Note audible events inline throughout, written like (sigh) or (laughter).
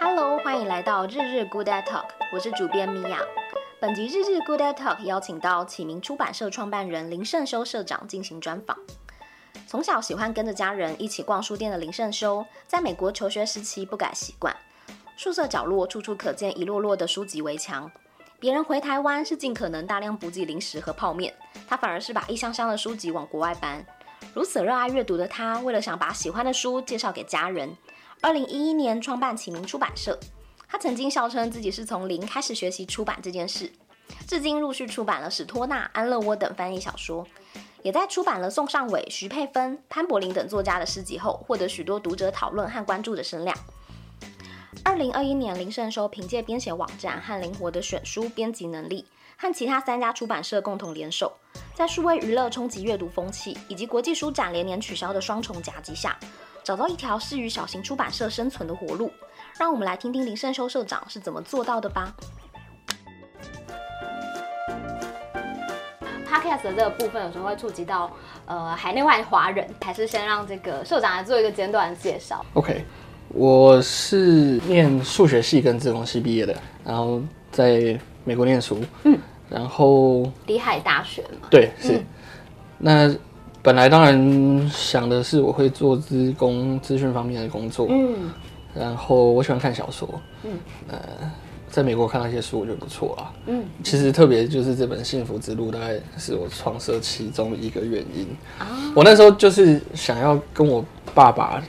Hello，欢迎来到日日 Good at Talk，我是主编米娅。本集日日 Good at Talk 邀请到启明出版社创办人林圣修社长进行专访。从小喜欢跟着家人一起逛书店的林圣修，在美国求学时期不改习惯，宿舍角落处处可见一摞摞的书籍围墙。别人回台湾是尽可能大量补给零食和泡面，他反而是把一箱箱的书籍往国外搬。如此热爱阅读的他，为了想把喜欢的书介绍给家人，二零一一年创办启明出版社。他曾经笑称自己是从零开始学习出版这件事，至今陆续出版了史托纳、安乐窝等翻译小说，也在出版了宋尚伟、徐佩芬、潘柏林等作家的诗集后，获得许多读者讨论和关注的声量。二零二一年，林圣修凭借编写网站和灵活的选书编辑能力，和其他三家出版社共同联手，在数位娱乐冲击阅读风气以及国际书展连年取消的双重夹击下，找到一条适于小型出版社生存的活路。让我们来听听林胜修社长是怎么做到的吧。Podcast 的这个部分有时候会触及到呃海内外华人，还是先让这个社长来做一个简短的介绍。OK。我是念数学系跟资工系毕业的，然后在美国念书，嗯，然后礼海大学嘛，对，是。嗯、那本来当然想的是我会做资工资讯方面的工作，嗯，然后我喜欢看小说，嗯，呃，在美国看到一些书我觉得不错啊，嗯，其实特别就是这本《幸福之路》大概是我创设其中一个原因。啊，我那时候就是想要跟我爸爸。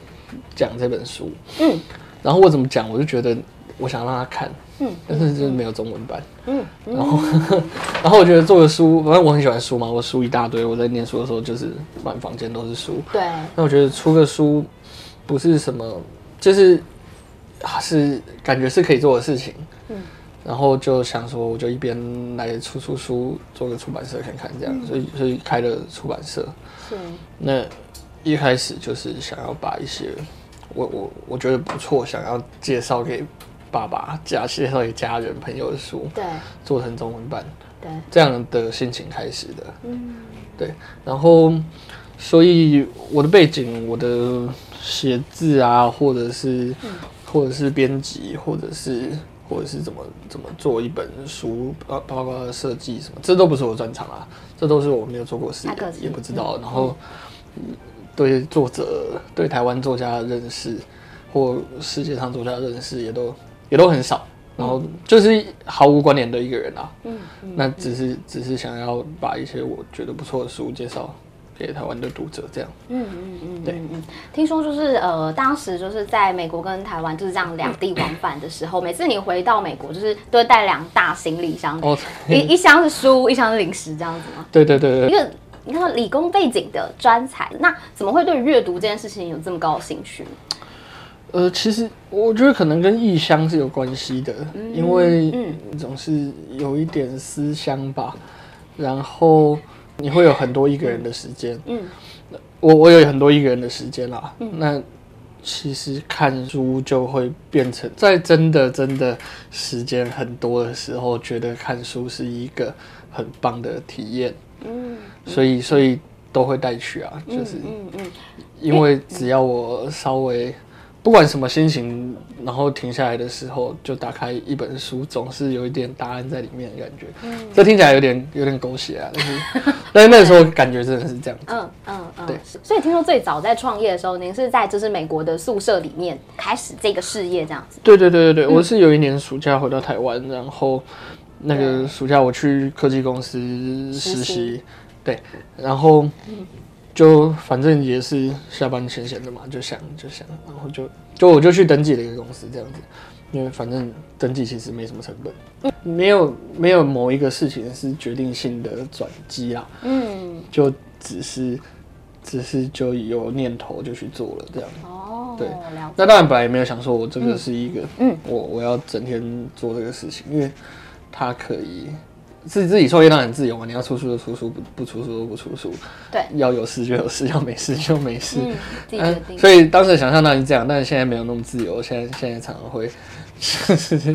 讲这本书，嗯，然后我怎么讲，我就觉得我想让他看，嗯，但是就是没有中文版，嗯，然后，(laughs) 然后我觉得做个书，反正我很喜欢书嘛，我书一大堆，我在念书的时候就是满房间都是书，对，那我觉得出个书不是什么，就是还是感觉是可以做的事情，嗯，然后就想说，我就一边来出出书，做个出版社看看这样，所以所以开了出版社，是，那。一开始就是想要把一些我我我觉得不错，想要介绍给爸爸家、介绍给家人朋友的书，对，做成中文版，对，这样的心情开始的，嗯，对，然后所以我的背景，我的写字啊，或者是、嗯、或者是编辑，或者是或者是怎么怎么做一本书，包包括设计什么，这都不是我专长啊，这都是我没有做过事，也不知道，嗯、然后。嗯对作者、对台湾作家的认识，或世界上作家的认识，也都也都很少。然后就是毫无关联的一个人啊。嗯，嗯，那只是只是想要把一些我觉得不错的书介绍给台湾的读者，这样。嗯嗯嗯，对嗯。听说就是呃，当时就是在美国跟台湾就是这样两地往返的时候，每次你回到美国，就是都会带两大行李箱，哦、一一箱是书，一箱是零食，这样子吗？对对对对。因为你看，理工背景的专才，那怎么会对阅读这件事情有这么高的兴趣？呃，其实我觉得可能跟异乡是有关系的，嗯、因为总是有一点思乡吧。然后你会有很多一个人的时间，嗯，我我有很多一个人的时间啦。嗯、那其实看书就会变成，在真的真的时间很多的时候，觉得看书是一个很棒的体验。嗯，所以所以都会带去啊，就是，嗯嗯，因为只要我稍微不管什么心情，然后停下来的时候，就打开一本书，总是有一点答案在里面的感觉。嗯，这听起来有点有点狗血啊，但是 (laughs) 但是那个时候感觉真的是这样子。嗯嗯嗯，对。所以听说最早在创业的时候，您是在就是美国的宿舍里面开始这个事业这样子？对对对对对，我是有一年暑假回到台湾，然后。那个暑假我去科技公司实习，对，然后就反正也是下班闲闲的嘛，就想就想，然后就就我就去登记了一个公司这样子，因为反正登记其实没什么成本，没有没有某一个事情是决定性的转机啦，嗯，就只是只是就有念头就去做了这样，哦，对，那当然本来也没有想说我这个是一个，嗯，我我要整天做这个事情，因为。它可以自自己创业当然很自由嘛，你要出书就出书，不不出书就不出书。对，要有事就有事，要没事就没事。嗯，自己决定。所以当时想象当然是这样，但是现在没有那么自由。现在现在常常会，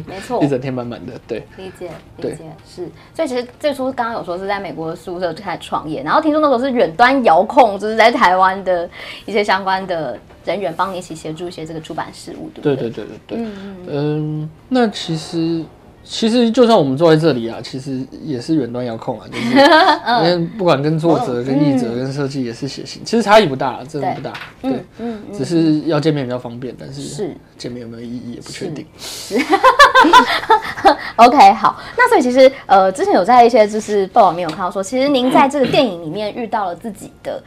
没错，一整天满满的。对，理解理解是。所以其实最初刚刚有说是在美国的宿舍就开始创业，然后听说那时候是远端遥控，就是在台湾的一些相关的人员帮你一起协助一些这个出版事务，对不对？对对对对对。嗯嗯嗯，那其实。其实就算我们坐在这里啊，其实也是远端遥控啊，就是 (laughs) 因为不管跟作者、跟译者、跟设计也是写信，其实差异不大，真的不大，对，嗯，只是要见面比较方便，但是见面有没有意义也不确定。(laughs) OK，好，那所以其实呃，之前有在一些就是报道里面有看到说，其实您在这个电影里面遇到了自己的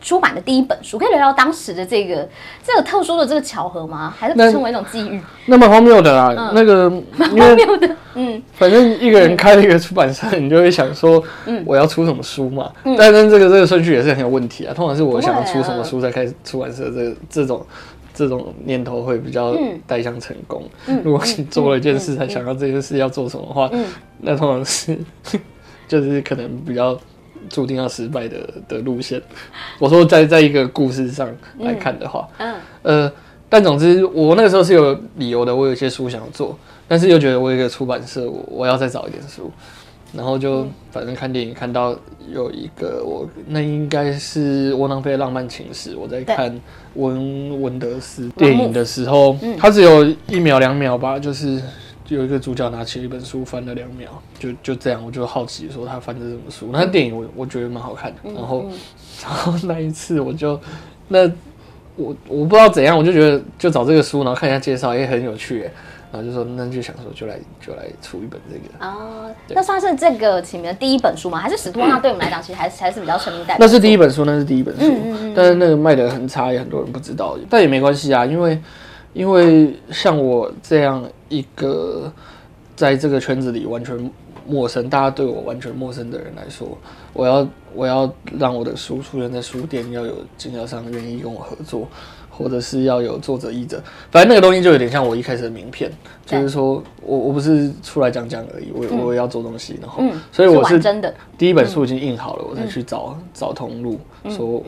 出版的第一本书，可以聊聊当时的这个这个特殊的这个巧合吗？还是称为一种机遇？那么荒谬的啦，那个 (laughs) 荒谬的。嗯，反正一个人开了一个出版社，你就会想说，嗯，我要出什么书嘛？嗯，但是这个这个顺序也是很有问题啊。通常是我想要出什么书再开出版社，这这种这种念头会比较带向成功。如果你做了一件事才想到这件事要做什么的话，那通常是 (laughs) 就是可能比较注定要失败的的路线。我说在在一个故事上来看的话，嗯，呃，但总之我那个时候是有理由的，我有一些书想要做。但是又觉得我有一个出版社，我我要再找一点书，然后就反正看电影看到有一个我那应该是窝囊废的浪漫情史，我在看文文德斯电影的时候，它只有一秒两秒吧，就是有一个主角拿起一本书翻了两秒，就就这样，我就好奇说他翻的什么书。那电影我我觉得蛮好看的，然后 (laughs) 然后那一次我就那我我不知道怎样，我就觉得就找这个书，然后看一下介绍也很有趣，然后就说，那就想说，就来就来出一本这个哦。那算是这个起名的第一本书吗？还是史托纳对我们来讲，其实还是还是比较成名代表？那是第一本书，那是第一本书。嗯嗯嗯。但是那个卖的很差，也很多人不知道，但也没关系啊，因为因为像我这样一个在这个圈子里完全陌生，大家对我完全陌生的人来说，我要我要让我的书出现在书店，要有经销商愿意跟我合作。或者是要有作者、译者，反正那个东西就有点像我一开始的名片，就是说我我不是出来讲讲而已，我我也要做东西，然后，所以我是真的第一本书已经印好了，我才去找找通路，说我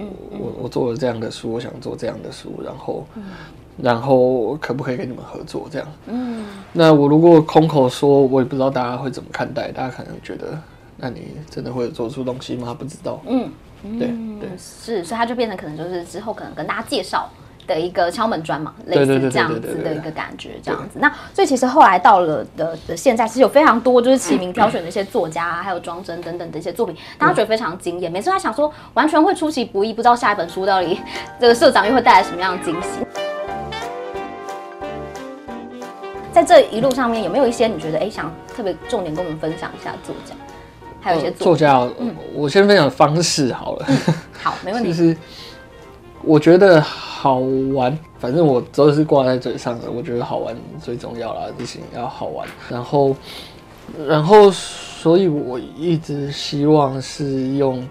我做了这样的书，我想做这样的书，然后然后可不可以跟你们合作这样？嗯，那我如果空口说，我也不知道大家会怎么看待，大家可能觉得，那你真的会做出东西吗？不知道，嗯，对对是，所以他就变成可能就是之后可能跟大家介绍。的一个敲门砖嘛，类似这样子的一个感觉，这样子。那所以其实后来到了的的现在，其实有非常多就是齐名挑选的一些作家啊，还有庄真等等的一些作品，大家觉得非常惊艳。每次他想说，完全会出其不意，不知道下一本书到底这个社长又会带来什么样的惊喜。在这一路上面，有没有一些你觉得哎，想特别重点跟我们分享一下作家？还有一些作家，嗯，我先分享方式好了。好，没问题。(laughs) 就是我觉得。好玩，反正我都是挂在嘴上的。我觉得好玩最重要啦，事情要好玩。然后，然后，所以我一直希望是用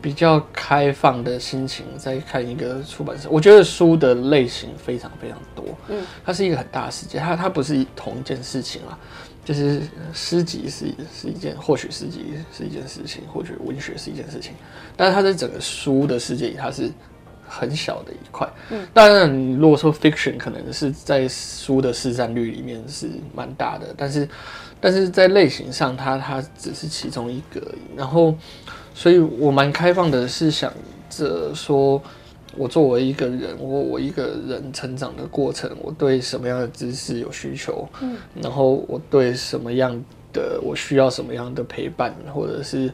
比较开放的心情在看一个出版社。我觉得书的类型非常非常多，嗯，它是一个很大的世界，它它不是同一件事情啊。就是诗集是是一件，或许诗集是一件事情，或许文学是一件事情，但是它在整个书的世界里，它是。很小的一块，嗯，当然，你如果说 fiction 可能是在书的市占率里面是蛮大的，但是，但是在类型上它，它它只是其中一个。然后，所以我蛮开放的，是想着说，我作为一个人，我我一个人成长的过程，我对什么样的知识有需求，嗯，然后我对什么样的我需要什么样的陪伴，或者是。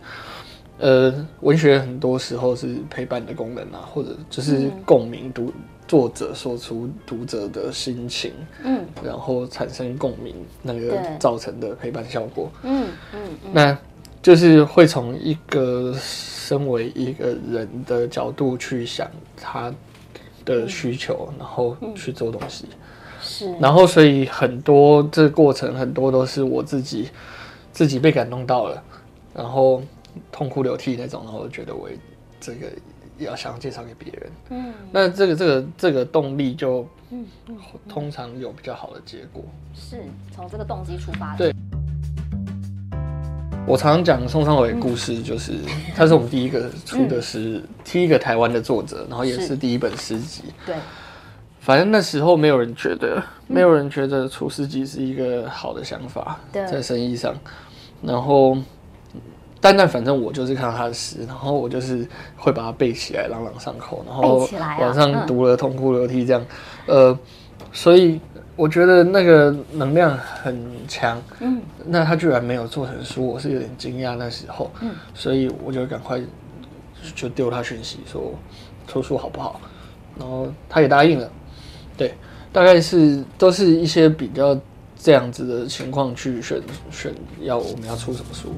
呃，文学很多时候是陪伴的功能啊，或者就是共鸣读作者说出读者的心情，嗯，然后产生共鸣，那个造成的陪伴效果，嗯嗯，那就是会从一个身为一个人的角度去想他的需求，然后去做东西，是，然后所以很多这个过程很多都是我自己自己被感动到了，然后。痛哭流涕那种，然后我觉得我这个也要想介绍给别人，嗯，那这个这个这个动力就，嗯，通常有比较好的结果，是从这个动机出发的。对。我常常讲宋尚伟故事，就是、嗯、他是我们第一个出的诗，嗯、第一个台湾的作者，然后也是第一本诗集。对，反正那时候没有人觉得，嗯、没有人觉得出诗集是一个好的想法，对。在生意上。然后，但但反正我就是看到他的诗，然后我就是会把它背起来，朗朗上口，然后晚上读了痛哭流涕这样。嗯、呃，所以。我觉得那个能量很强，嗯，那他居然没有做成书，我是有点惊讶那时候，嗯，所以我就赶快就丢他讯息说出书好不好，然后他也答应了，对，大概是都是一些比较这样子的情况去选选要我们要出什么书。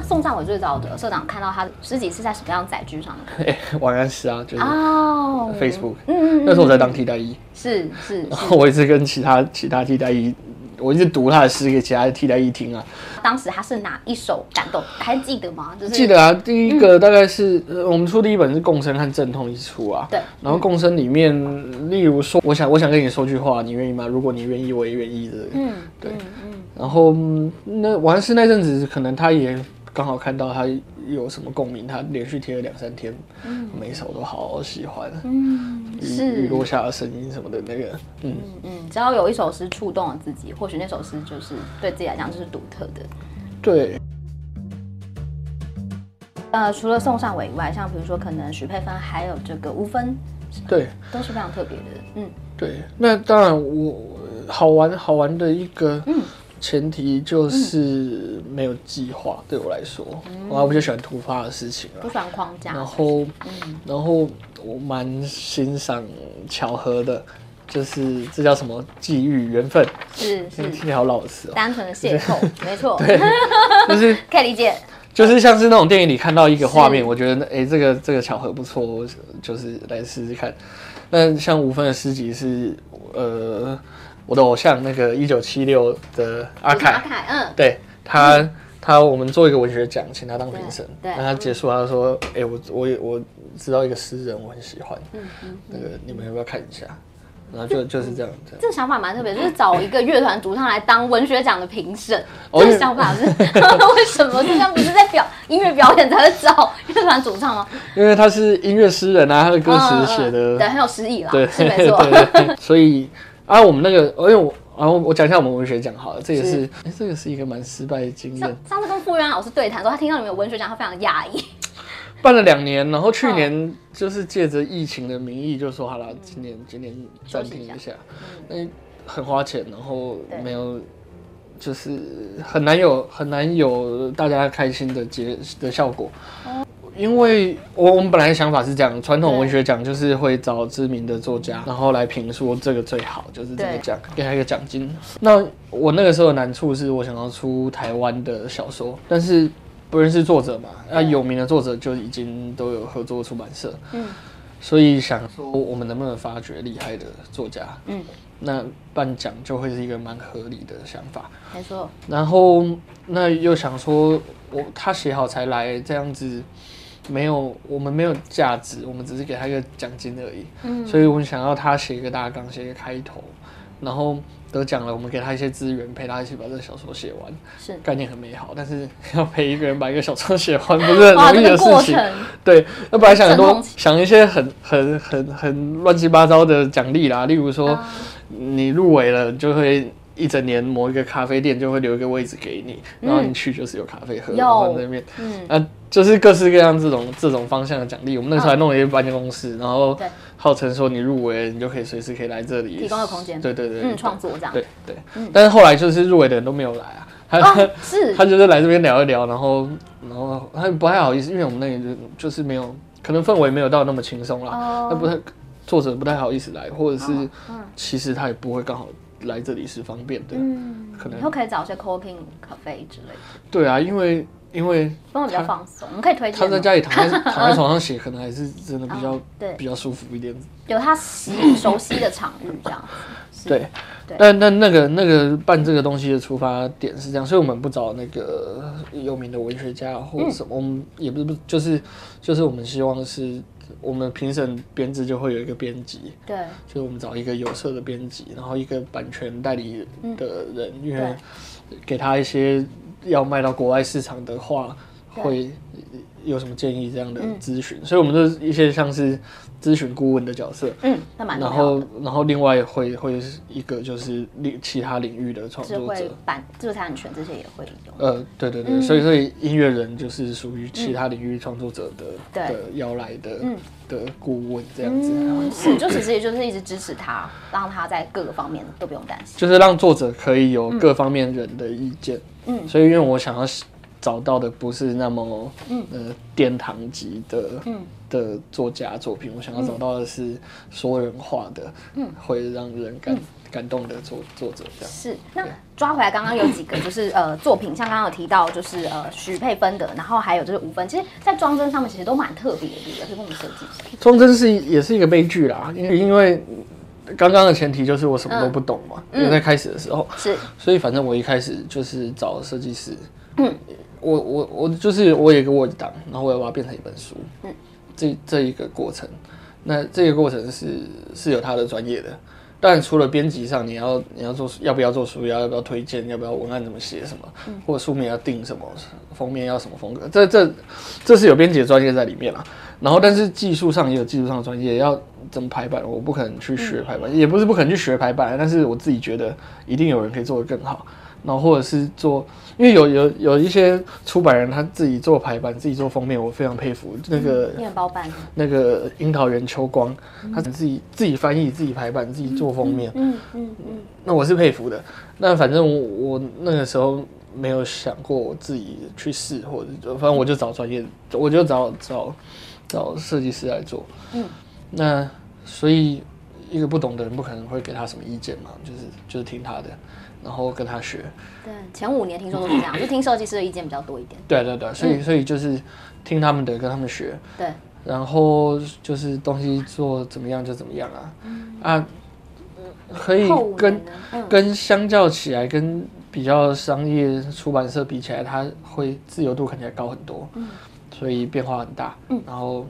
宋尚伟最早的社长看到他诗集是在什么样的载具上的？哎，(laughs) 王安石啊，就是哦，Facebook，嗯嗯，那时候我在当替代役，是是，然后我一直跟其他其他替代役，我一直读他的诗给其他的替代役听啊。当时他是哪一首感动？还记得吗？就是记得啊，第一个大概是我们出第一本是《共生》和《阵痛》一出啊，对，然后《共生》里面，例如说，我想我想跟你说句话，你愿意吗？如果你愿意，我也愿意的，嗯，对，嗯，然后那王安石那阵子可能他也。刚好看到他有什么共鸣，他连续贴了两三天，嗯、每一首都好好喜欢。嗯，是雨落下的声音什么的那个，嗯嗯，只要有一首诗触动了自己，或许那首诗就是对自己来讲就是独特的。对。呃，除了宋尚伟以外，像比如说可能许佩芬，还有这个吴芬，对，都是非常特别的。嗯，对。那当然，我好玩好玩的一个，嗯。前提就是没有计划，对我来说，我不就喜欢突发的事情了，不喜欢框架。然后，然后我蛮欣赏巧合的，就是这叫什么？际遇缘分，是是，听起来好老实哦，单纯的邂逅，(laughs) 没错，对，就是 (laughs) 可以理解，就是像是那种电影里看到一个画面，我觉得哎，这个这个巧合不错，我就是来试试看。那像五分的诗集是呃。我的偶像那个一九七六的阿凯，阿凯，嗯，对他，嗯、他我们做一个文学奖，请他当评审。对，那他结束，他说：“哎、我我我知道一个诗人，我很喜欢。嗯嗯，那个你们要不要看一下？”然后就就是这样，这样。这个想法蛮特别，就是找一个乐团主唱来当文学奖的评审。这个想法是 (laughs) 为什么？就像不是在表音乐表演才会找乐团主唱吗？因为他是音乐诗人啊，他的歌词写的对很有诗意啦，对，是没错。所以。啊，我们那个，因为我，然后我讲一下我们文学奖好了，这也是，哎是，这个是一个蛮失败的经验。上次跟傅渊老师对谈说，他听到你们有文学奖，他非常的讶异。办了两年，然后去年就是借着疫情的名义，就说好了，今年今年暂停一下，嗯，很花钱，然后没有，就是很难有很难有大家开心的结的效果。因为我我们本来的想法是这样，传统文学奖就是会找知名的作家，然后来评说这个最好，就是这个奖，给他一个奖金。那我那个时候的难处是我想要出台湾的小说，但是不认识作者嘛，那有名的作者就已经都有合作出版社，嗯，所以想说我们能不能发掘厉害的作家，嗯，那办奖就会是一个蛮合理的想法，没错。然后那又想说我他写好才来这样子。没有，我们没有价值，我们只是给他一个奖金而已。嗯，所以我们想要他写一个大纲，写一个开头，然后得奖了，我们给他一些资源，陪他一起把这个小说写完。是，概念很美好，但是要陪一个人把一个小说写完，不是很容易的事情。对，那本来想很多，想一些很很很很乱七八糟的奖励啦，例如说，你入围了就会。一整年，某一个咖啡店就会留一个位置给你，然后你去就是有咖啡喝，然后在那边，嗯，啊，就是各式各样这种这种方向的奖励。我们那时候还弄了一个办公室，然后号称说你入围，你就可以随时可以来这里，提供个空间，对对对，嗯，创作这样，对对。但是后来就是入围的人都没有来啊，他是。(laughs) 他就是来这边聊一聊，然后然后他不太好意思，因为我们那里就就是没有，可能氛围没有到那么轻松啦，那不太作者不太好意思来，或者是其实他也不会刚好。来这里是方便的，嗯，可能以后可以找一些 co-working cafe 之类的。对啊，因为因为氛围比较放松，我们可以推荐。他在家里躺在 (laughs) 躺在床上写，可能还是真的比较对比较舒服一点。有他习 (coughs) 熟悉的场域这样子。对，但但那个那个办这个东西的出发点是这样，所以我们不找那个有名的文学家或者什么，嗯、我们也不是不就是就是我们希望是我们评审编制就会有一个编辑，对，就是我们找一个有色的编辑，然后一个版权代理的人，嗯、因为给他一些要卖到国外市场的话会。有什么建议这样的咨询，嗯、所以我们就是一些像是咨询顾问的角色，嗯，那蛮然后然后另外会会是一个就是另其他领域的创作者，版知识产权这些也会有。呃，对对对，嗯、所以所以音乐人就是属于其他领域创作者的、嗯、的邀来的、嗯、的顾问这样子。嗯、是，就其实也就是一直支持他，让他在各个方面都不用担心，就是让作者可以有各方面人的意见。嗯，所以因为我想要。找到的不是那么嗯。呃殿堂级的嗯。的作家作品，我想要找到的是说人话的，嗯。会让人感感动的作作者这样。是，那抓回来刚刚有几个就是呃作品，像刚刚有提到就是呃许佩芬的，然后还有就是吴芬，其实在装帧上面其实都蛮特别的，也是跟我们设计师。装帧是也是一个悲剧啦，因为因为刚刚的前提就是我什么都不懂嘛，因为在开始的时候。是，所以反正我一开始就是找设计师，嗯。我我我就是我有一个 Word 档，然后我要把它变成一本书。嗯，这这一个过程，那这个过程是是有它的专业的。但，除了编辑上，你要你要做要不要做书，要要不要推荐，要不要文案怎么写什么，嗯、或者书名要定什么，封面要什么风格，这这这是有编辑的专业在里面啦。然后，但是技术上也有技术上的专业，要怎么排版，我不可能去学排版，嗯、也不是不可能去学排版，但是我自己觉得一定有人可以做得更好。然后或者是做，因为有有有一些出版人他自己做排版，自己做封面，我非常佩服。那个面包版，那个樱桃园秋光，他自己自己翻译、自己排版、自己做封面。嗯嗯嗯。那我是佩服的。那反正我，我那个时候没有想过我自己去试，或者就反正我就找专业，我就找找找设计师来做。嗯。那所以一个不懂的人不可能会给他什么意见嘛，就是就是听他的。然后跟他学，对，前五年听说都是这样，(clears throat) 就听设计师的意见比较多一点。对对对，所以所以就是听他们的，跟他们学。对，然后就是东西做怎么样就怎么样啊，啊，可以跟跟相较起来，跟比较商业出版社比起来，它会自由度看起来高很多，嗯所以变化很大。然后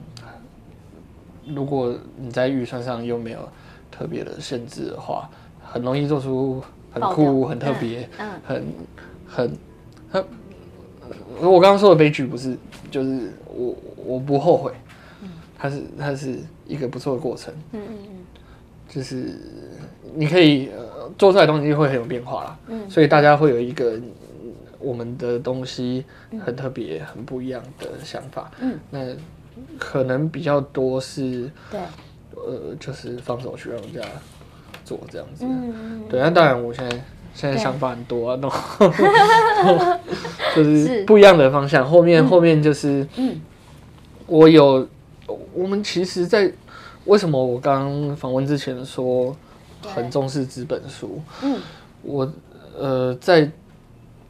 如果你在预算上又没有特别的限制的话，很容易做出。很酷，很特别，嗯，很很很。我刚刚说的悲剧不是，就是我我不后悔，嗯，它是它是一个不错的过程，嗯嗯嗯，就是你可以呃做出来的东西会很有变化啦，嗯，所以大家会有一个我们的东西很特别、很不一样的想法，嗯，那可能比较多是，对，呃，就是放手去让人家。做这样子，嗯、对，那当然，我现在现在想法很多啊，然后 (laughs) 就是不一样的方向。后面、嗯、后面就是，嗯，我有，我们其实，在为什么我刚访问之前说很重视纸本书，嗯，我呃在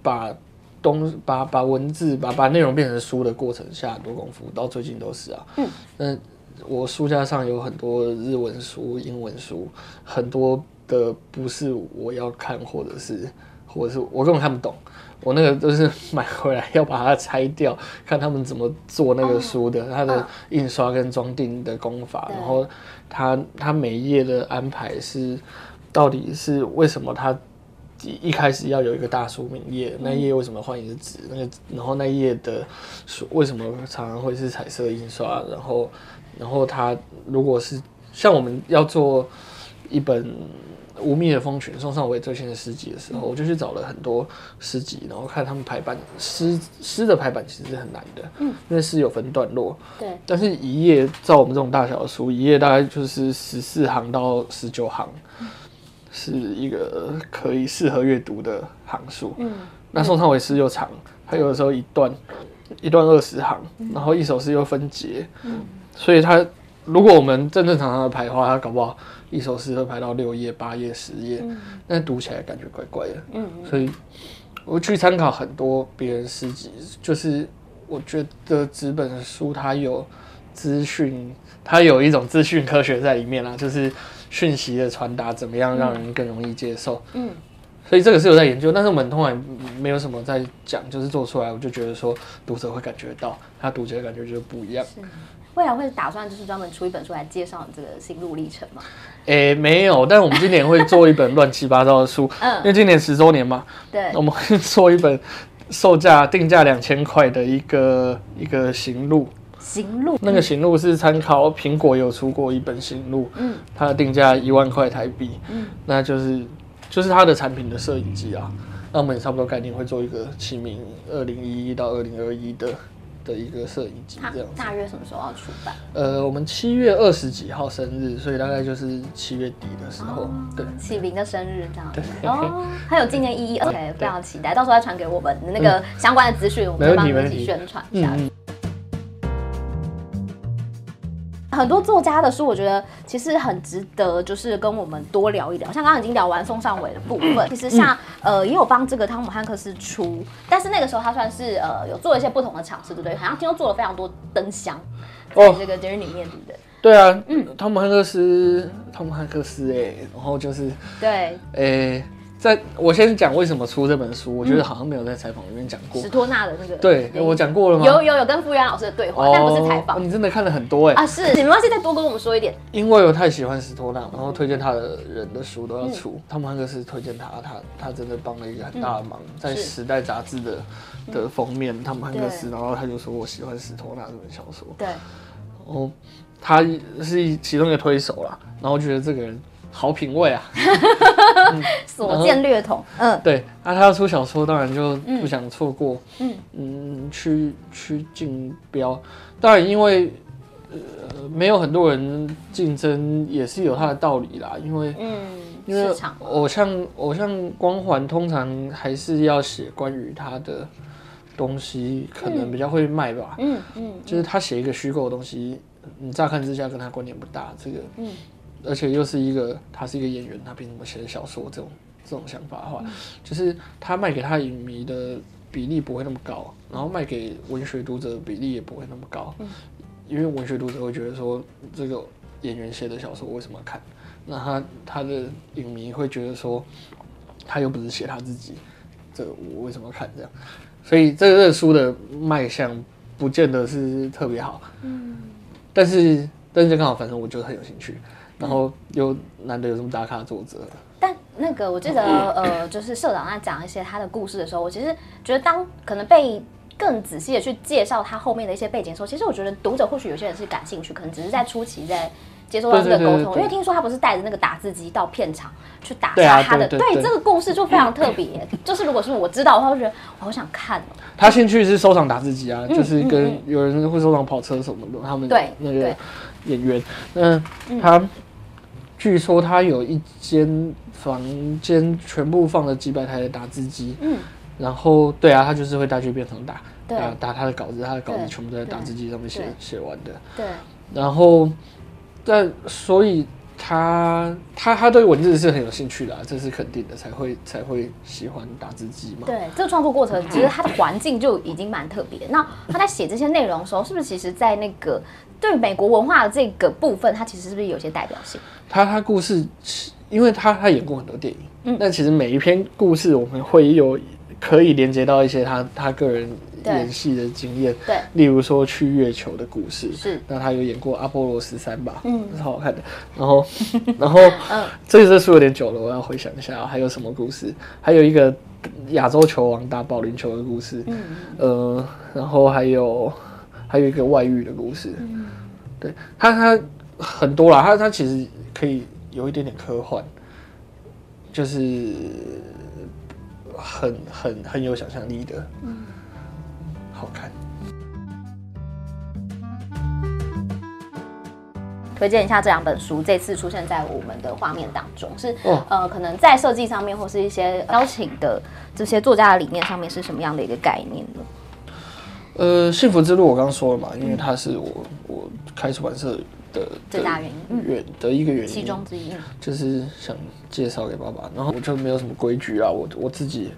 把东把把文字把把内容变成书的过程下很多功夫，到最近都是啊，嗯，那。我书架上有很多日文书、英文书，很多的不是我要看，或者是，或者是我根本看不懂。我那个都是买回来要把它拆掉，看他们怎么做那个书的，它的印刷跟装订的功法，然后它它每一页的安排是，到底是为什么它一开始要有一个大书名页，那一页为什么换一个纸？那个然后那一页的书为什么常常会是彩色印刷？然后。然后他如果是像我们要做一本《无蜜的蜂群》宋尚伟最新的诗集的时候，我就去找了很多诗集，然后看他们排版诗诗的排版其实是很难的，嗯，因为诗有分段落，对，但是一页照我们这种大小的书，一页大概就是十四行到十九行，是一个可以适合阅读的行数，嗯，那宋朝伟诗又长，他有的时候一段一段二十行，然后一首诗又分节，嗯。所以他，如果我们正正常常的排的话，他搞不好一首诗会排到六页、八页、十页，那、嗯、读起来感觉怪怪的。嗯，所以我去参考很多别人诗集，就是我觉得纸本书它有资讯，它有一种资讯科学在里面啦，就是讯息的传达怎么样让人更容易接受。嗯，所以这个是有在研究，但是我们通常没有什么在讲，就是做出来，我就觉得说读者会感觉到，他读起来感觉就是不一样。未来会打算就是专门出一本书来介绍你这个心路历程吗？诶、欸，没有，但我们今年会做一本乱七八糟的书，(laughs) 嗯，因为今年十周年嘛，对，我们会做一本售价定价两千块的一个一个行路，行路，那个行路是参考苹果有出过一本行路，嗯，它的定价一万块台币，嗯，那就是就是它的产品的摄影机啊，那我们也差不多概念会做一个起名二零一一到二零二一的。的一个摄影机，这样大约什么时候要出版？呃，我们七月二十几号生日，所以大概就是七月底的时候，哦、对，启明的生日这样。对，哦，还有纪念意义，OK，非常期待，到时候再传给我们那个相关的资讯，嗯、我们就帮你一起宣传一下。很多作家的书，我觉得其实很值得，就是跟我们多聊一聊。像刚刚已经聊完宋尚伟的部分，其实像呃也有帮这个汤姆汉克斯出，但是那个时候他算是呃有做一些不同的尝试，对不对？好像听说做了非常多灯箱，在这个电影里面，对不对？对啊，嗯，汤姆汉克斯，汤姆汉克斯，哎，然后就是对，哎、欸。在我先讲为什么出这本书，我觉得好像没有在采访里面讲过。史托纳的那个，对，我讲过了吗？有有有跟傅园老师的对话，但不是采访。你真的看了很多哎啊，是，你没关系，再多跟我们说一点。因为我太喜欢史托纳，然后推荐他的人的书都要出。汤姆汉克斯推荐他，他他真的帮了一个很大的忙，在《时代》杂志的的封面，汤姆汉克斯，然后他就说我喜欢史托纳这本小说。对，然后他是其中一个推手啦，然后觉得这个人。好品味啊！(laughs) 所见略同。嗯，对，那他要出小说，当然就不想错过。嗯嗯，去去竞标，当然因为呃没有很多人竞争，也是有他的道理啦。因为嗯，因为偶像偶像光环通常还是要写关于他的东西，可能比较会卖吧。嗯嗯，就是他写一个虚构的东西，你乍看之下跟他关联不大，这个嗯。而且又是一个，他是一个演员，他凭什么写小说？这种这种想法的话，嗯、就是他卖给他影迷的比例不会那么高，然后卖给文学读者的比例也不会那么高，嗯、因为文学读者会觉得说，这个演员写的小说为什么要看？那他他的影迷会觉得说，他又不是写他自己，这个我为什么要看这样？所以这个书的卖相不见得是特别好，嗯，但是但是刚好，反正我就很有兴趣。然后又难得有这么大咖的作者，但那个我记得呃，就是社长在讲一些他的故事的时候，我其实觉得当可能被更仔细的去介绍他后面的一些背景的时候，其实我觉得读者或许有些人是感兴趣，可能只是在初期在接受到这个沟通，因为听说他不是带着那个打字机到片场去打下他的，对这个故事就非常特别，就是如果是我知道的话，我觉得我好想看哦。他兴趣是收藏打字机啊，就是跟有人会收藏跑车什么的，他们对那个演员，嗯。他。据说他有一间房间，全部放了几百台的打字机。嗯，然后对啊，他就是会带去变成打，对啊，打他的稿子，他的稿子全部都在打字机上面写写完的。对，然后，但所以他他他对文字是很有兴趣的，啊，这是肯定的，才会才会喜欢打字机嘛。对，这个创作过程其实他的环境就已经蛮特别。那他在写这些内容的时候，是不是其实在那个对美国文化的这个部分，它其实是不是有些代表性？他他故事，因为他他演过很多电影，嗯，但其实每一篇故事我们会有可以连接到一些他他个人演戏的经验，对，例如说去月球的故事，是，那他有演过阿波罗十三吧，嗯，是好看的，然后 (laughs) 然后，嗯，这这书有点久了，我要回想一下还有什么故事，还有一个亚洲球王打保龄球的故事，嗯，呃，然后还有还有一个外遇的故事，嗯，对他他很多啦，他他其实。可以有一点点科幻，就是很很很有想象力的，嗯，好看。推荐一下这两本书，这次出现在我们的画面当中，是、哦、呃，可能在设计上面或是一些邀请的这些作家的理念上面是什么样的一个概念呢？呃，幸福之路我刚刚说了嘛，因为它是我我开出版社。的最大原因，原的一个原因，其中之一，就是想介绍给爸爸，然后我就没有什么规矩啊，我我自己，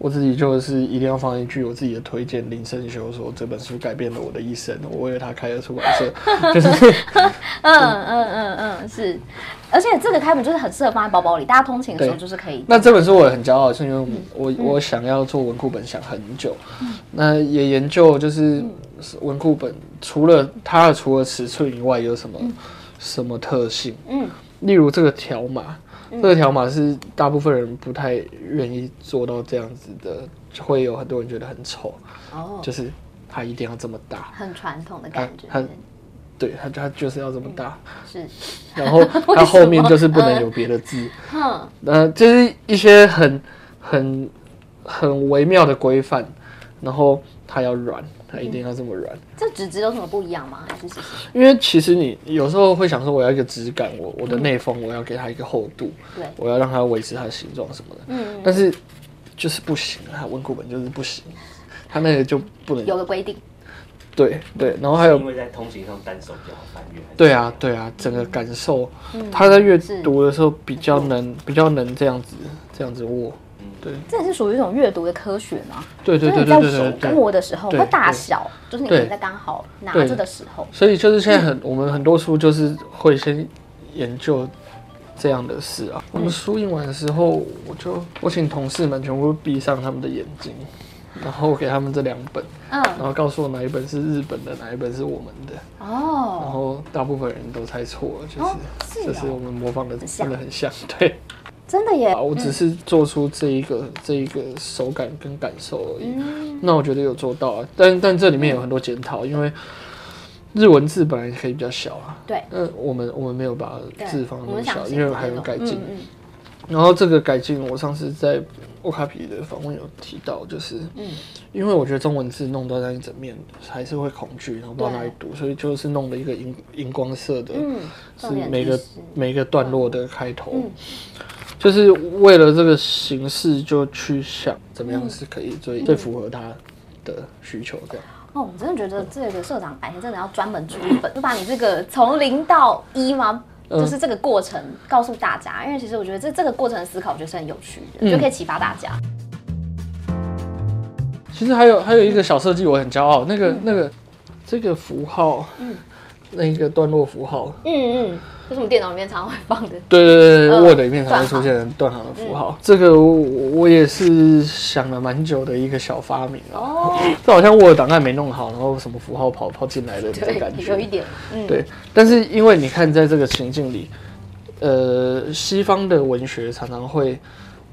我自己就是一定要放一句我自己的推荐，林胜修说这本书改变了我的一生，我为了他开了出版社，(laughs) 就是嗯嗯嗯嗯是，而且这个开本就是很适合放在包包里，大家通勤的时候就是可以。那这本书我也很骄傲，是因为我、嗯、我想要做文库本想很久，嗯、那也研究就是文库本除了它的除了尺寸以外有什么、嗯、什么特性，嗯，例如这个条码。这个条码是大部分人不太愿意做到这样子的，就会有很多人觉得很丑。哦，就是它一定要这么大，很传统的感觉。它，对，它它就是要这么大。是。然后 (laughs) 它后面就是不能有别的字。嗯。呃，就是一些很很很微妙的规范，然后它要软。它一定要这么软、嗯。这纸质有什么不一样吗？还是其实？因为其实你有时候会想说，我要一个质感，我我的内封我要给它一个厚度，对、嗯，我要让它维持它的形状什么的。嗯。但是就是不行啊，文库本就是不行，它那个就不能。有个规定。对对，然后还有因为在通行上单手比较好翻阅。对啊对啊，整个感受，他、嗯、在阅读的时候比较能比较能这样子这样子握。对，这也是属于一种阅读的科学嘛？对对对对对，就是你在手摸的时候，它大小，就是你在刚好拿着的时候。所以就是现在很，(clears throat) 我们很多书就是会先研究这样的事啊。我们书印完的时候，我就我请同事们全部闭上他们的眼睛，然后给他们这两本，嗯，然后告诉我哪一本是日本的，哪一本是我们的。哦。然后大部分人都猜错了，就是就是我们模仿的真的很像，对。真的耶！我只是做出这一个、嗯、这一个手感跟感受而已。嗯、那我觉得有做到啊，但但这里面有很多检讨，因为日文字本来可以比较小啊。对。那我们我们没有把字放那么小，因为还有改进。然后这个改进，我上次在欧卡皮的访问有提到，就是，嗯，因为我觉得中文字弄到那一整面还是会恐惧，然后不知道哪里读，所以就是弄了一个荧荧光色的，嗯，是每个每个段落的开头。嗯就是为了这个形式，就去想怎么样是可以最、嗯、最符合他的需求这样。哦，我真的觉得这个社长白天真的要专门出一本，就把你这个从零到一吗？就是这个过程告诉大家，因为其实我觉得这这个过程的思考，我觉得是很有趣的，嗯、就可以启发大家。其实还有还有一个小设计，我很骄傲，那个、嗯、那个这个符号，嗯，那一个段落符号，嗯嗯。为什么电脑里面常常会放的？对对对对，Word 里面常会出现断行的符号。这个我也是想了蛮久的一个小发明哦，(laughs) 这好像 Word 档案没弄好，然后什么符号跑跑进来的这个感觉。有一点，嗯，对。但是因为你看，在这个情境里，呃，西方的文学常常会，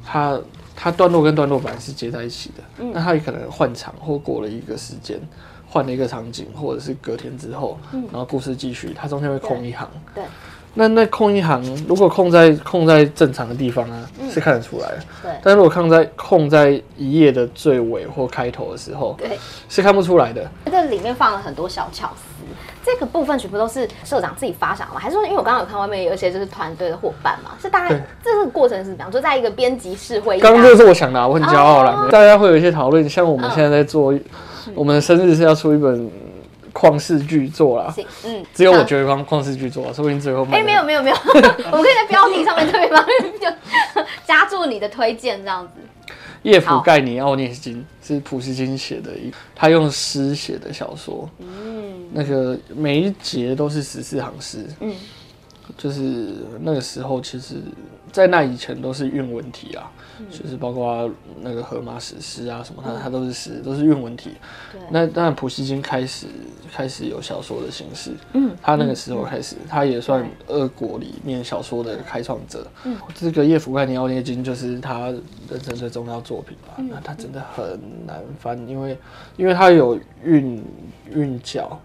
它它段落跟段落本来是接在一起的，那它也可能换场或过了一个时间。换了一个场景，或者是隔天之后，嗯、然后故事继续，它中间会空一行。对，对那那空一行，如果空在空在正常的地方啊，嗯、是看得出来的。对，但如果空在空在一页的最尾或开头的时候，对，是看不出来的。这里面放了很多小巧思，这个部分全部都是社长自己发想的吗？还是说，因为我刚刚有看外面有一些就是团队的伙伴嘛？是大概这个过程是怎么样？就在一个编辑室会议，刚刚这是我想的、啊，我很骄傲啦。哦、大家会有一些讨论，像我们现在在做。嗯我们的生日是要出一本旷世巨作啦，嗯，只有我觉得旷旷世巨作，说不定最后哎，没有没有没有，(laughs) 我们可以在标题上面特别帮就加注你的推荐这样子。叶甫盖尼奥涅金是普希金写的一，他用诗写的小说，嗯，那个每一节都是十四行诗，嗯，就是那个时候其实，在那以前都是韵文体啊。就是包括那个荷马史诗啊什么，它它都是诗，都是韵文体。对。那当然，普希金开始开始有小说的形式。嗯。他那个时候开始，他也算俄国里面小说的开创者。嗯。这个叶甫盖尼奥涅金就是他人生最重要作品吧？那他真的很难翻，因为因为他有韵韵脚，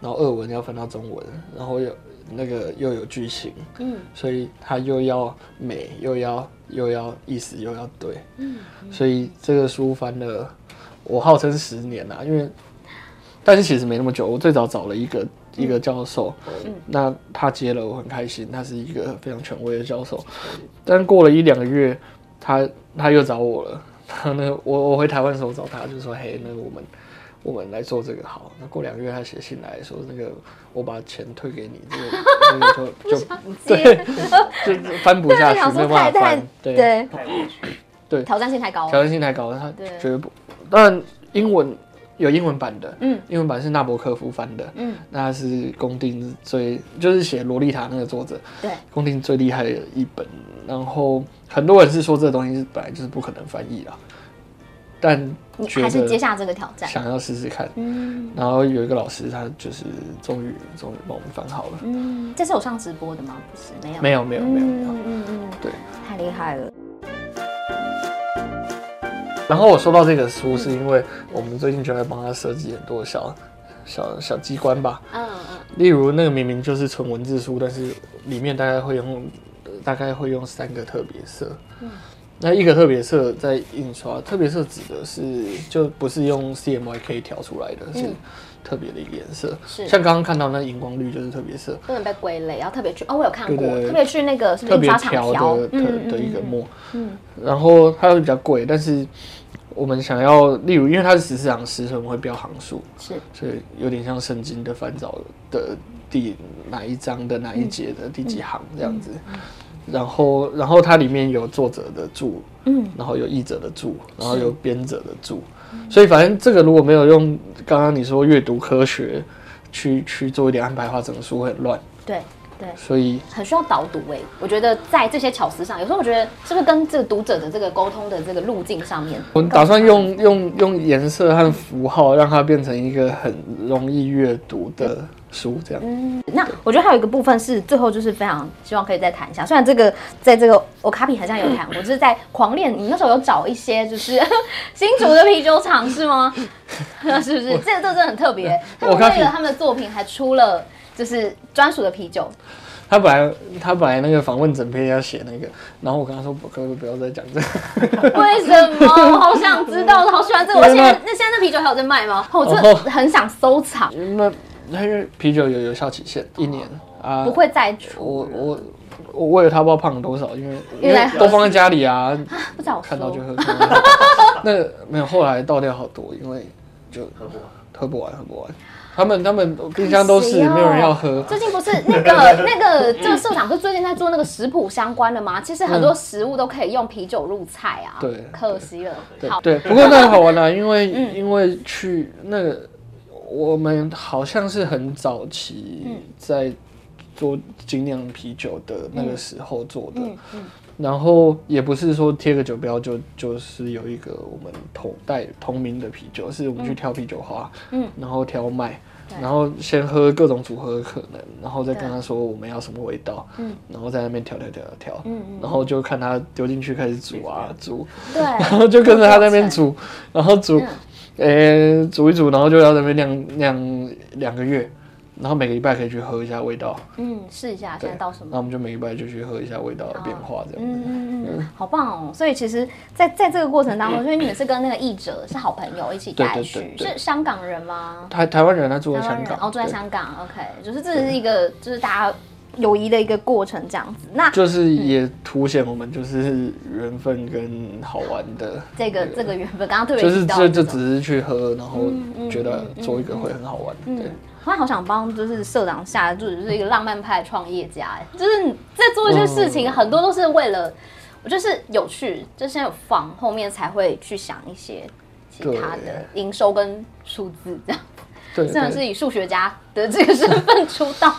然后俄文要翻到中文，然后有那个又有剧情，嗯，所以他又要美又要。又要意思又要对，嗯，所以这个书翻了，我号称十年啦，因为，但是其实没那么久。我最早找了一个一个教授，嗯，那他接了，我很开心，他是一个非常权威的教授。但过了一两个月，他他又找我了，他 (laughs) 那个我我回台湾的时候找他，就说嘿，那个我们。我们来做这个好。那过两个月，他写信来说，那个我把钱退给你，这个 (laughs) 那个就就对，就翻不下去，没办法翻。对对，对，挑战性太高了。挑战性太高了，他对绝对不。当然，英文有英文版的，嗯，英文版是纳博科夫翻的，嗯，那他是宫定最就是写《萝莉塔》那个作者，对，宫定最厉害的一本。然后很多人是说这个东西是本来就是不可能翻译啦，但你还是接接下这个挑战，想要试试看。嗯然后有一个老师，他就是终于终于帮我们翻好了。嗯，这是有上直播的吗？不是，没有，没有没有没有没有，嗯嗯嗯，对。太厉害了。然后我收到这个书，是因为我们最近就在帮他设计很多小小小机关吧。嗯嗯，例如那个明明就是纯文字书，但是里面大概会用大概会用三个特别色。嗯那一个特别色在印刷，特别色指的是就不是用 CMYK 调出来的，是特别的一个颜色。是。像刚刚看到那荧光绿就是特别色，不能被归类，要特别去哦，我有看过，特别去那个是不特别是印刷厂调调的的的一个墨。嗯。然后它会比较贵，但是我们想要，例如因为它是十四行诗，所以我们会标行数，是。所以有点像圣经的翻找的第哪一章的哪一节的第几行这样子。然后，然后它里面有作者的注，嗯，然后有译者的注，然后有编者的注，所以反正这个如果没有用刚刚你说阅读科学去去做一点安排的话，整个书会很乱。对对。所以很需要导读诶，我觉得在这些巧思上，有时候我觉得是不是跟这个读者的这个沟通的这个路径上面，我打算用用用颜色和符号让它变成一个很容易阅读的书，这样。嗯，那我觉得还有一个部分是最后就是非常希望可以再谈一下，虽然这个在这个我卡比好像有谈过，就是在狂练，你那时候有找一些就是 (laughs) 新竹的啤酒厂是吗？(laughs) 是不是？这个这个真的很特别，他们为了他们的作品还出了就是专属的啤酒。他本来他本来那个访问整篇要写那个，然后我跟他说不，可不可以不要再讲这个？(laughs) 为什么？我好想知道，我好喜欢这个。我现在那现在那啤酒还有在卖吗？我真的很想收藏。那因为啤酒有有效期限，一年啊，不会再出。我我我为了他不知道胖了多少，因为因为都放在家里啊，不早看到就喝。(laughs) 那没有，后来倒掉好多，因为就喝不完，喝不完，喝不完。他们他们冰箱都是，没有人要喝。最近不是 (laughs) 那个那个这个社长不是最近在做那个食谱相关的吗？其实很多食物都可以用啤酒入菜啊。对，可惜了。对对，不过那个好玩啦，因为因为去那个我们好像是很早期在做精酿啤酒的那个时候做的。然后也不是说贴个酒标就就是有一个我们同带同名的啤酒，是我们去挑啤酒花，嗯，然后挑麦，然后先喝各种组合的可能，然后再跟他说我们要什么味道，嗯，然后在那边调调调调，嗯，然后就看他丢进去开始煮啊煮，对，(laughs) 然后就跟着他在那边煮，然后煮，诶煮一煮，然后就要在那边晾晾两个月。然后每个礼拜可以去喝一下味道，嗯，试一下现在到什么？那我们就每个礼拜就去喝一下味道的变化，这样子。嗯嗯嗯，好棒哦！所以其实在，在在这个过程当中，(coughs) 因为你们是跟那个译者是好朋友一起带去，是香港人吗？台台湾人，他住在香港，哦，住在香港。OK，就是这是一个就是大家友谊的一个过程，这样子。那就是也凸显我们就是缘分跟好玩的这个这个缘分。刚刚特别就是这就只是去喝，然后觉得做一个会很好玩，对。我好想帮，就是社长下注，就是一个浪漫派创业家，就是你在做一些事情，很多都是为了，我就是有趣，就先有放，后面才会去想一些其他的营收跟数字这样。对，虽然是以数学家的这个身份出道。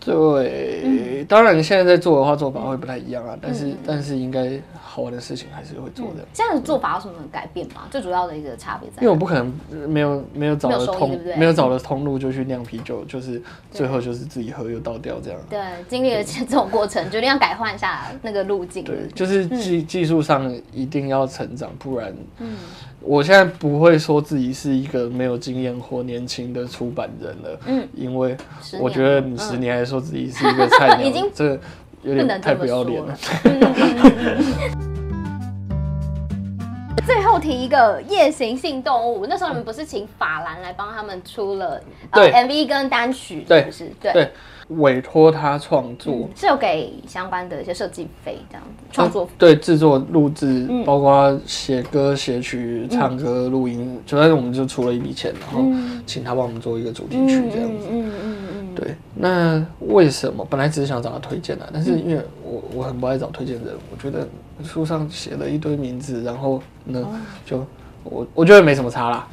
对，当然你现在在做的话，做法会不太一样啊，但是但是应该好玩的事情还是会做的。这样的做法有什么改变吗？最主要的一个差别在？因为我不可能没有没有找的通没有找的通路就去酿啤酒，就是最后就是自己喝又倒掉这样。对，经历了这种过程，决定要改换一下那个路径。对，就是技技术上一定要成长，不然，嗯，我现在不会说自己是一个没有经验或年轻的出版人了，嗯，因为我觉得你十年还说自己是一个菜鸟，已经这有点太不要脸了。(laughs) 最后提一个夜行性动物，那时候你们不是请法兰来帮他们出了呃 MV 跟单曲，是不是？对，委托他创作，是有给相关的一些设计费这样子，创作对制作录制，包括写歌写曲、唱歌录音，就但是我们就出了一笔钱，然后请他帮我们做一个主题曲这样子。嗯嗯嗯。对，那为什么本来只是想找他推荐的，但是因为我我很不爱找推荐人，我觉得书上写了一堆名字，然后呢就我我觉得没什么差啦，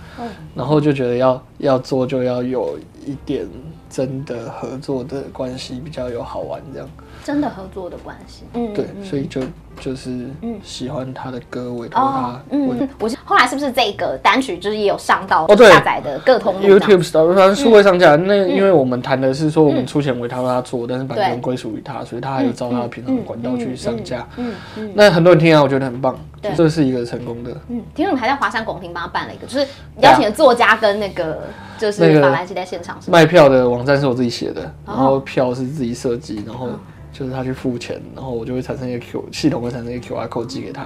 然后就觉得要要做就要有一点真的合作的关系比较有好玩这样。真的合作的关系，嗯，对，所以就就是喜欢他的歌，委托他。嗯，我是后来是不是这个单曲就是也有上到下载的各通 YouTube Store，他数位上架。那因为我们谈的是说我们出钱委托他做，但是版权归属于他，所以他还有照他的平常的管道去上架。嗯嗯，那很多人听啊，我觉得很棒，这是一个成功的。嗯，听说你还在华山拱厅帮他办了一个，就是邀请的作家跟那个就是法兰西在现场。卖票的网站是我自己写的，然后票是自己设计，然后。就是他去付钱，然后我就会产生一个 Q 系统会产生一个 QR code 寄给他，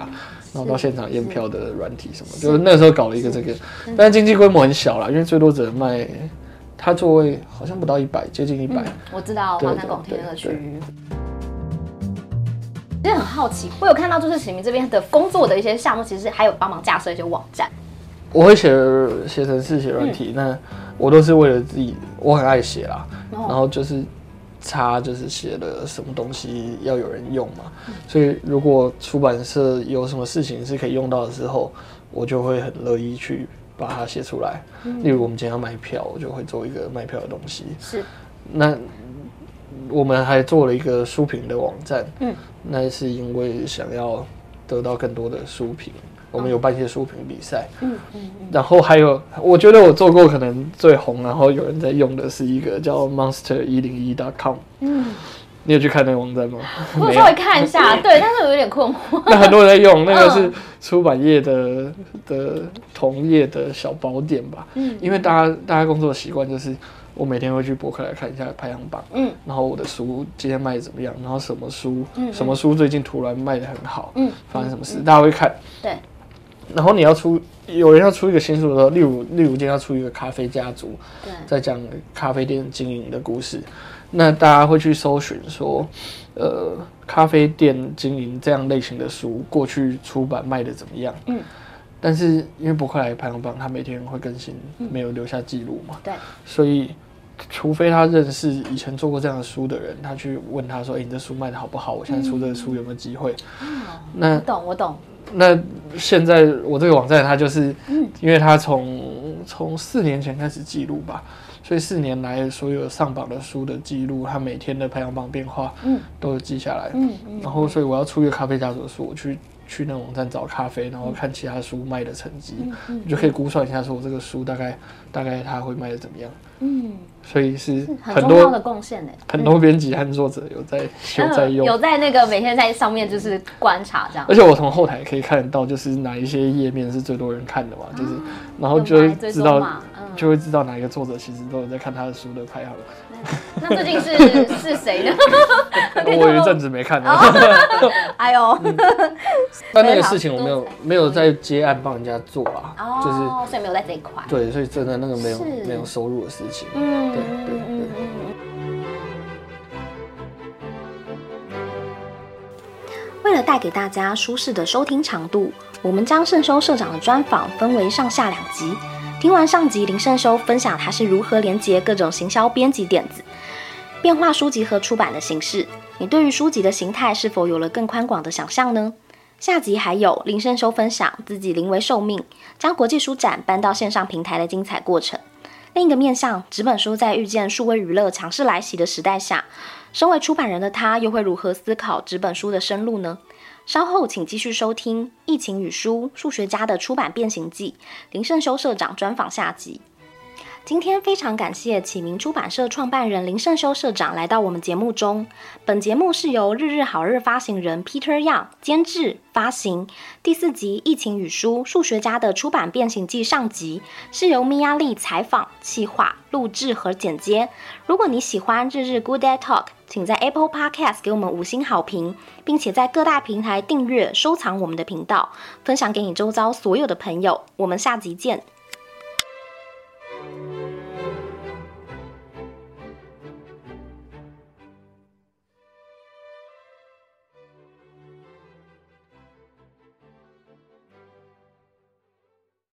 然后到现场验票的软体什么，就是那时候搞了一个这个，但是经济规模很小啦，因为最多只能卖，他座位好像不到一百，接近一百。我知道华山拱天那个区域。其实很好奇，我有看到就是启明这边的工作的一些项目，其实还有帮忙架设一些网站。我会写写程式写软体，那我都是为了自己，我很爱写啦，然后就是。差就是写了什么东西要有人用嘛，所以如果出版社有什么事情是可以用到的时候，我就会很乐意去把它写出来。例如我们今天要卖票，我就会做一个卖票的东西。是，那我们还做了一个书评的网站。嗯，那是因为想要得到更多的书评。我们有办一些书评比赛，嗯嗯，然后还有，我觉得我做过可能最红，然后有人在用的是一个叫 monster 一零一 .com，嗯，你有去看那个网站吗？(laughs) 我稍微看一下，对，(laughs) 但是我有点困惑。那很多人在用，那个是出版业的的同业的小宝典吧，嗯，因为大家大家工作的习惯就是。我每天会去博客来看一下排行榜，嗯，然后我的书今天卖的怎么样，然后什么书，嗯，什么书最近突然卖的很好，嗯，发生什么事，大家会看，对。然后你要出，有人要出一个新书的时候，例如例如今天要出一个咖啡家族，对，在讲咖啡店经营的故事，那大家会去搜寻说，呃，咖啡店经营这样类型的书，过去出版卖的怎么样，嗯。但是因为博客来排行榜，它每天会更新，没有留下记录嘛，对，所以。除非他认识以前做过这样的书的人，他去问他说：“哎、欸，你这书卖的好不好？我现在出这个书有没有机会？”嗯、那我懂，我懂。那现在我这个网站，它就是，因为他从从四年前开始记录吧，所以四年来所有上榜的书的记录，他每天的排行榜变化，嗯，都有记下来。嗯，然后所以我要出一个咖啡家族的书，我去。去那个网站找咖啡，然后看其他书卖的成绩，你、就可以估算一下，说我这个书大概大概它会卖的怎么样。嗯，所以是很多的贡献呢。很多编辑和作者有在有在用，有在那个每天在上面就是观察这样。而且我从后台可以看得到，就是哪一些页面是最多人看的嘛，就是然后就会知道，就会知道哪一个作者其实都有在看他的书的排行。(laughs) 那最近是 (laughs) 是谁呢？我 (laughs) 有一阵子没看了。哎呦，但那个事情我没有没有在接案帮人家做啊，就是所以没有在这一块。对，所以真的那个没有没有收入的事情。嗯，对对对。为了带给大家舒适的收听长度，我们将圣修社长的专访分为上下两集。听完上集林胜修分享他是如何连接各种行销编辑点子，变化书籍和出版的形式，你对于书籍的形态是否有了更宽广的想象呢？下集还有林胜修分享自己临危受命，将国际书展搬到线上平台的精彩过程。另一个面向，纸本书在遇见数位娱乐强势来袭的时代下，身为出版人的他又会如何思考纸本书的生路呢？稍后请继续收听《疫情与书：数学家的出版变形记》林胜修社长专访下集。今天非常感谢启明出版社创办人林圣修社长来到我们节目中。本节目是由日日好日发行人 Peter Yang 监制发行。第四集《疫情与书：数学家的出版变形记》上集是由米亚丽采访、企划、录制和剪接。如果你喜欢日日 Good Day Talk，请在 Apple Podcast 给我们五星好评，并且在各大平台订阅、收藏我们的频道，分享给你周遭所有的朋友。我们下集见。